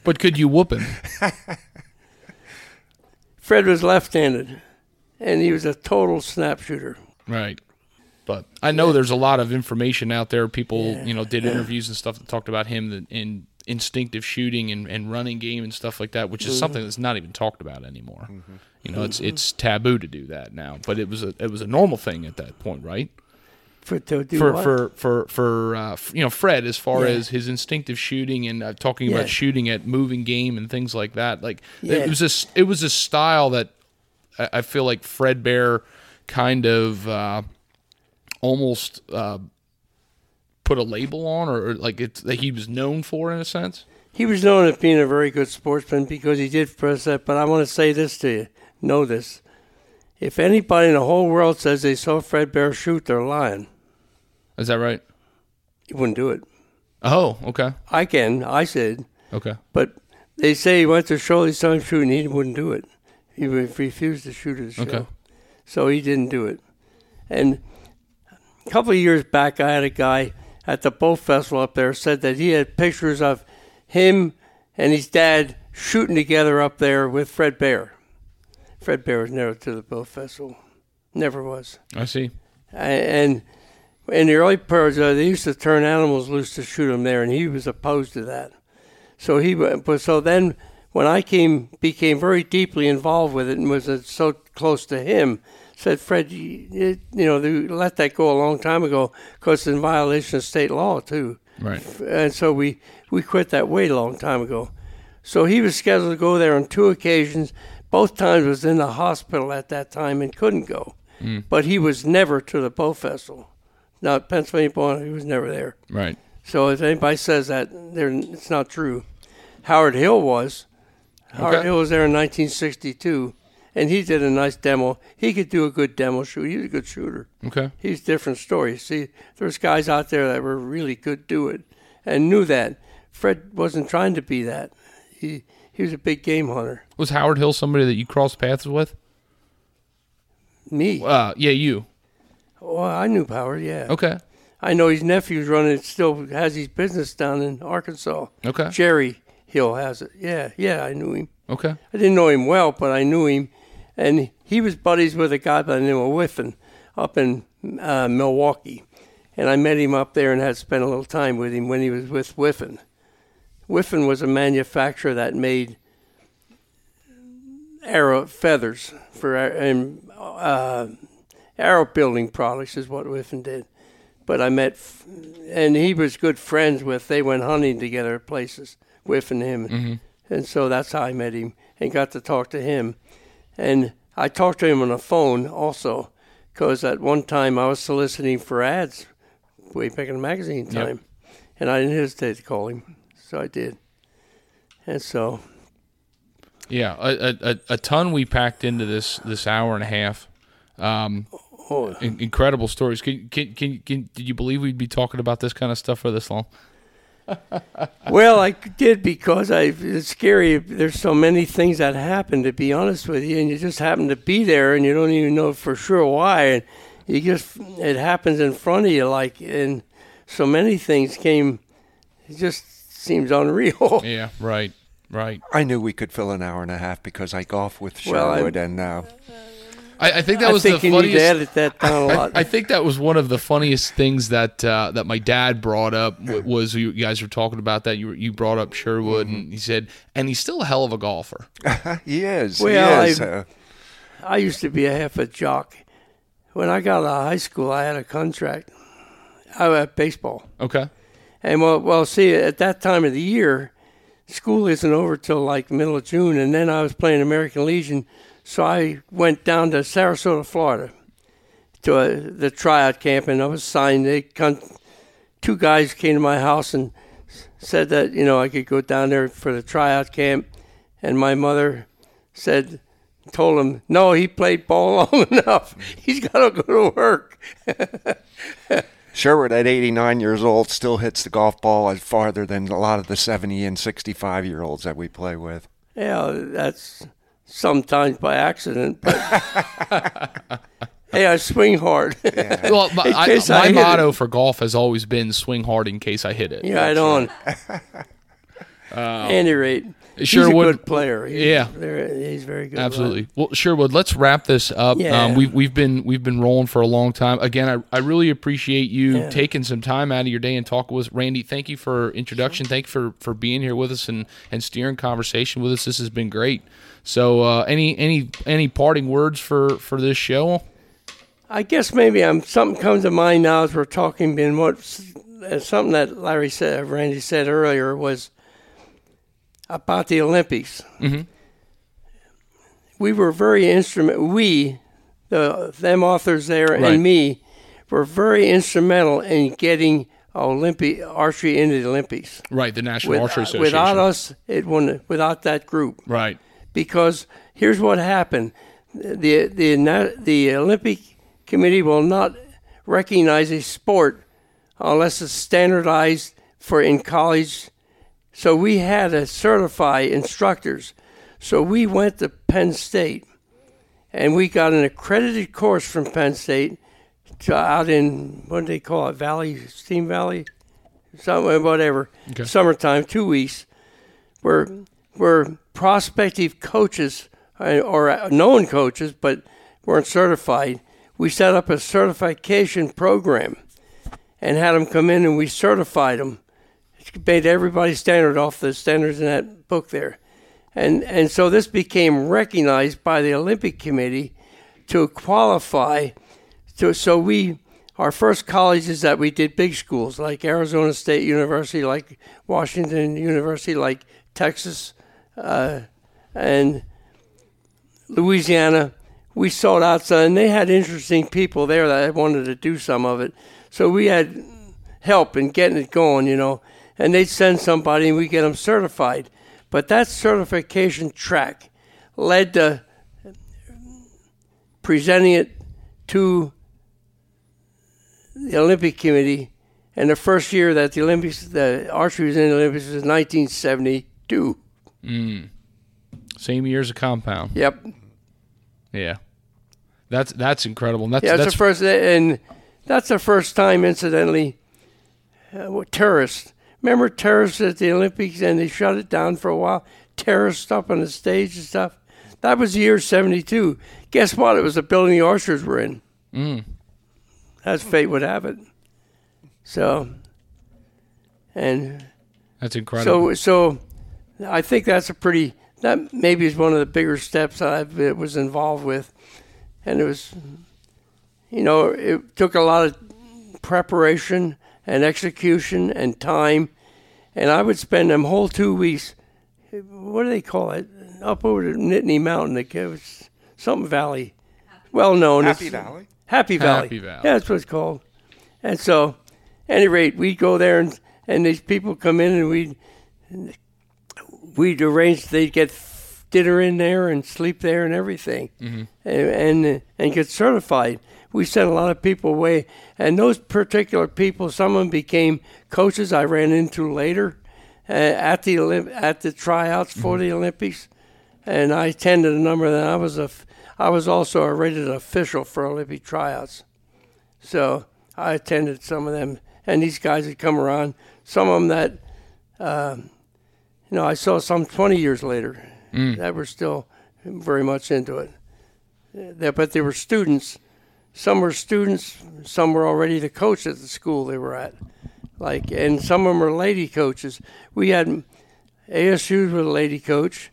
But could you whoop him? Fred was left handed, and he was a total snap shooter. Right. But I know there's a lot of information out there. People, you know, did interviews and stuff that talked about him that in instinctive shooting and, and running game and stuff like that, which is something that's not even talked about anymore. You know, it's it's taboo to do that now. But it was a it was a normal thing at that point, right? For, to do for what? for for for uh, you know Fred as far Yeah. as his instinctive shooting and uh, talking Yeah. about shooting at moving game and things like that. Like Yeah. it was a it was a style that I, I feel like Fred Bear kind of uh, almost uh, put a label on, or, or like it's that he was known for in a sense? He was known as being a very good sportsman because he did press that. But I want to say this to you: know this. If anybody in the whole world says they saw Fred Bear shoot, they're lying. Is that right? He wouldn't do it. Oh, okay, I can. I said. okay. But they say he went to show his son shooting. He wouldn't do it. He re- refused to shoot at the show. Okay. So he didn't do it. And a couple of years back, I had a guy at the bow festival up there said that he had pictures of him and his dad shooting together up there with Fred Bear. Fred Bear was never to the bow festival. Never was. I see. And in the early periods, uh, they used to turn animals loose to shoot them there, and he was opposed to that. So he, but so then when I came, became very deeply involved with it and was uh, so close to him, said Fred, you, you know, they let that go a long time ago because it's in violation of state law too. Right. And so we we quit that way a long time ago. So he was scheduled to go there on two occasions. Both times was in the hospital at that time and couldn't go. Hmm. But he was never to the bow festival. Now Pennsylvania Bow, he was never there. Right. So if anybody says that, it's not true. Howard Hill was. Howard Okay. Hill was there in 1962, and he did a nice demo. He could do a good demo shoot. He was a good shooter. Okay. He's a different story. See, there's guys out there that were really good do it and knew that. Fred wasn't trying to be that. He he was a big game hunter. Was Howard Hill somebody that you crossed paths with? Me. Uh, yeah, you. Oh, I knew Howard. Yeah. Okay. I know his nephew's running. Still has his business down in Arkansas. Okay. Jerry Hill has it. Yeah. Yeah. I knew him. Okay. I didn't know him well, but I knew him, and he was buddies with a guy by the name of Whiffen up in uh, Milwaukee, and I met him up there and had spent a little time with him when he was with Whiffen. Whiffen was a manufacturer that made arrow feathers for and uh, arrow building products is what Whiffen did. But I met, f- and he was good friends with. They went hunting together at places. Whiff and him, and so that's how I met him and got to talk to him. And I talked to him on the phone also, because at one time I was soliciting for ads way back in the magazine Yep. time, and I didn't hesitate to call him, so I did. And so Yeah, a, a, a- a ton we packed into this this hour and a half. Um, Oh, in- incredible stories. Can, can, can, can, did you believe we'd be talking about this kind of stuff for this long? Well, I did because I. It's scary. There's so many things that happen. To be honest with you, and you just happen to be there, and you don't even know for sure why, and you just it happens in front of you, like, and so many things came. It just seems unreal. Yeah, right, right. I knew we could fill an hour and a half because I golf with Well, I- Sherwood, and uh, I, I think that I was think the you funniest. edit that down a lot. I, I think that was one of the funniest things that uh, that my dad brought up was you guys were talking about that you were, you brought up Sherwood and he said and he's still a hell of a golfer. he is. Well, he is. I- uh, I used to be a half a jock. When I got out of high school, I had a contract. I had baseball. Okay. And well, well, see, at that time of the year, school isn't over till like middle of June, and then I was playing American Legion, so I went down to Sarasota, Florida, to a, the tryout camp, and I was signed. They con- two guys came to my house and said that you know I could go down there for the tryout camp, and my mother said. Told him, no, he played ball long enough. He's got to go to work. Sherwood, at 89 years old, still hits the golf ball as farther than a lot of the 70 and 65 year olds that we play with. Yeah, that's sometimes by accident, but hey, I swing hard. Yeah, Well, my, I, case I my hit it. motto for golf has always been swing hard in case I hit it. Yeah, I right on. any rate, Sure he's a good player. He's, Yeah. he's very good. Absolutely. Well, Sherwood, let's wrap this up. Yeah. Um, we've we've been we've been rolling for a long time. Again, I, I really appreciate you Yeah. taking some time out of your day and talking with us. Randy. Thank you for introduction. Thank you for for being here with us and and steering conversation with us. This has been great. So, uh, any any any parting words for for this show? I guess maybe I'm something comes to mind now as we're talking. Been what something that Larry said, Randy said earlier was about the Olympics. Mhm. We were very instrument. We, the them authors there Right. and me were very instrumental in getting Olympic archery into the Olympics. Right, the National With- Archery Association. without us, it wouldn't. Without that group, Right. because here's what happened: the the the Olympic Committee will not recognize a sport unless it's standardized for in college. So we had to certify instructors. So we went to Penn State, and we got an accredited course from Penn State to out in what do they call it, Valley, Steam Valley, something, whatever, Okay. summertime, two weeks were were prospective coaches uh, or known coaches, but weren't certified. We set up a certification program and had them come in, and we certified them. Made everybody standard off the standards in that book there, and and so this became recognized by the Olympic Committee to qualify. To, so we our first colleges that we did big schools like Arizona State University, like Washington University, like Texas, uh, and Louisiana. We sold outside, and they had interesting people there that wanted to do some of it. So we had help in getting it going, you know. And they'd send somebody, and we get them certified. But that certification track led to presenting it to the Olympic Committee. And the first year that the Olympics, the archery was in the Olympics was 1972. Same year as a compound. Yep. Yeah. That's that's incredible. And that's Yeah, it's that's the first, and that's the first time, incidentally, uh, with terrorists. Remember terrorists at the Olympics, and they shut it down for a while. Terrorists up on the stage and stuff. That was the year '72. Guess what? It was the building the archers were in. Mm. As fate would have it. So, and that's incredible. so, so, I think that's a pretty. That maybe is one of the bigger steps that I was involved with, and it was, you know, it took a lot of preparation and execution and time, and I would spend them whole two weeks. What do they call it? Up over the Nittany Mountain, it was something valley, well known. Happy It's- Valley. Happy Valley. Happy Valley. Yeah, that's what it's called. And so, any rate, we'd go there and, and these people come in and we'd we'd arrange they'd get dinner in there and sleep there and everything, mm-hmm. and, and and get certified. We sent a lot of people away, and those particular people, some of them became coaches. I ran into later uh, at the Olymp- at the tryouts for the Olympics, and I attended a number of them. I was a f- I was also a rated official for Olympic tryouts. So I attended some of them, and these guys had come around. Some of them that, um, you know, I saw some 20 years later that were still very much into it. Uh, but they were students. Some were students. Some were already the coach at the school they were at. Like, and some of them were lady coaches. We had ASU was a lady coach.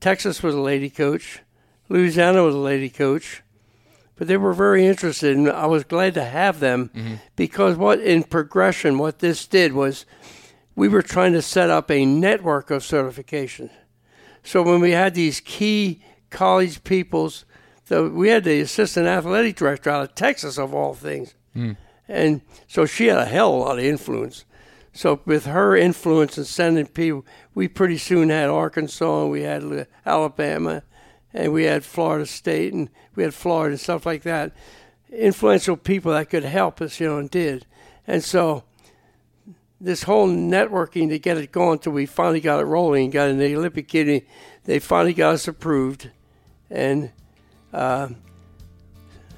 Texas was a lady coach. Louisiana was a lady coach but they were very interested, and I was glad to have them mm-hmm. because what in progression, what this did was we were trying to set up a network of certification. So when we had these key college peoples, the, we had the assistant athletic director out of Texas, of all things, hmm. and so she had a hell of a lot of influence. So with her influence and sending people, we pretty soon had Arkansas, and we had Alabama, and we had Florida State, and we had Florida and stuff like that. Influential people that could help us, you know, and did. And so this whole networking to get it going until we finally got it rolling, got in the Olympic Committee, they finally got us approved. And uh,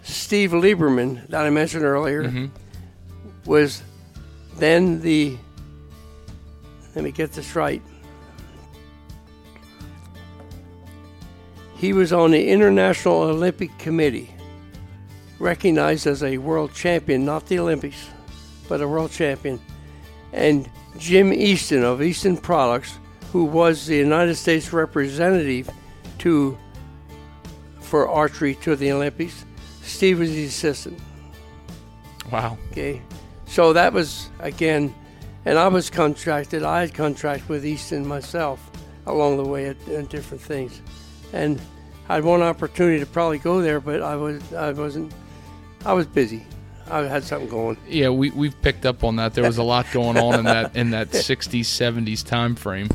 Steve Lieberman, that I mentioned earlier, was then the, let me get this right. He was on the International Olympic Committee, recognized as a world champion, not the Olympics, but a world champion. And Jim Easton of Easton Products, who was the United States representative to for archery to the Olympics, Steve was the assistant. wow. Okay, so that was again, and I was contracted. I had contract with Easton myself along the way at, at different things, and I had one opportunity to probably go there, but I was I wasn't I was busy. I had something going. Yeah, we we've picked up on that. There was a lot going on in that in that 60s 70s time frame.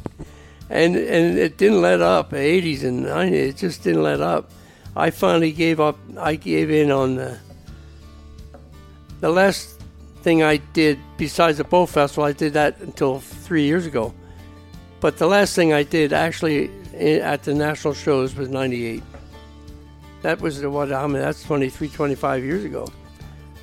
and and it didn't let up. 80s and 90s, it just didn't let up. I finally gave up. I gave in on the the last thing I did besides the bow festival. I did that until three years ago. But the last thing I did actually eh, at the national shows was 98. That was the what I mean. That's 23, 25 years ago.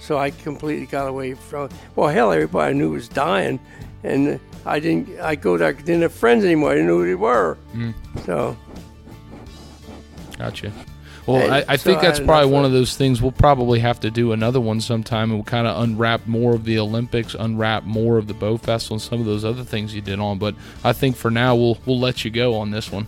So I completely got away from. Well, hell, everybody I knew was dying, and I didn't. I go there. I didn't have friends anymore. I didn't know who they were. Mm. So Gotcha. Well, I, I so think that's had probably one of- of those things. We'll probably have to do another one sometime, and we'll kind of unwrap more of the Olympics, unwrap more of the bow festival, and some of those other things you did on. But I think for now, we'll we'll let you go on this one.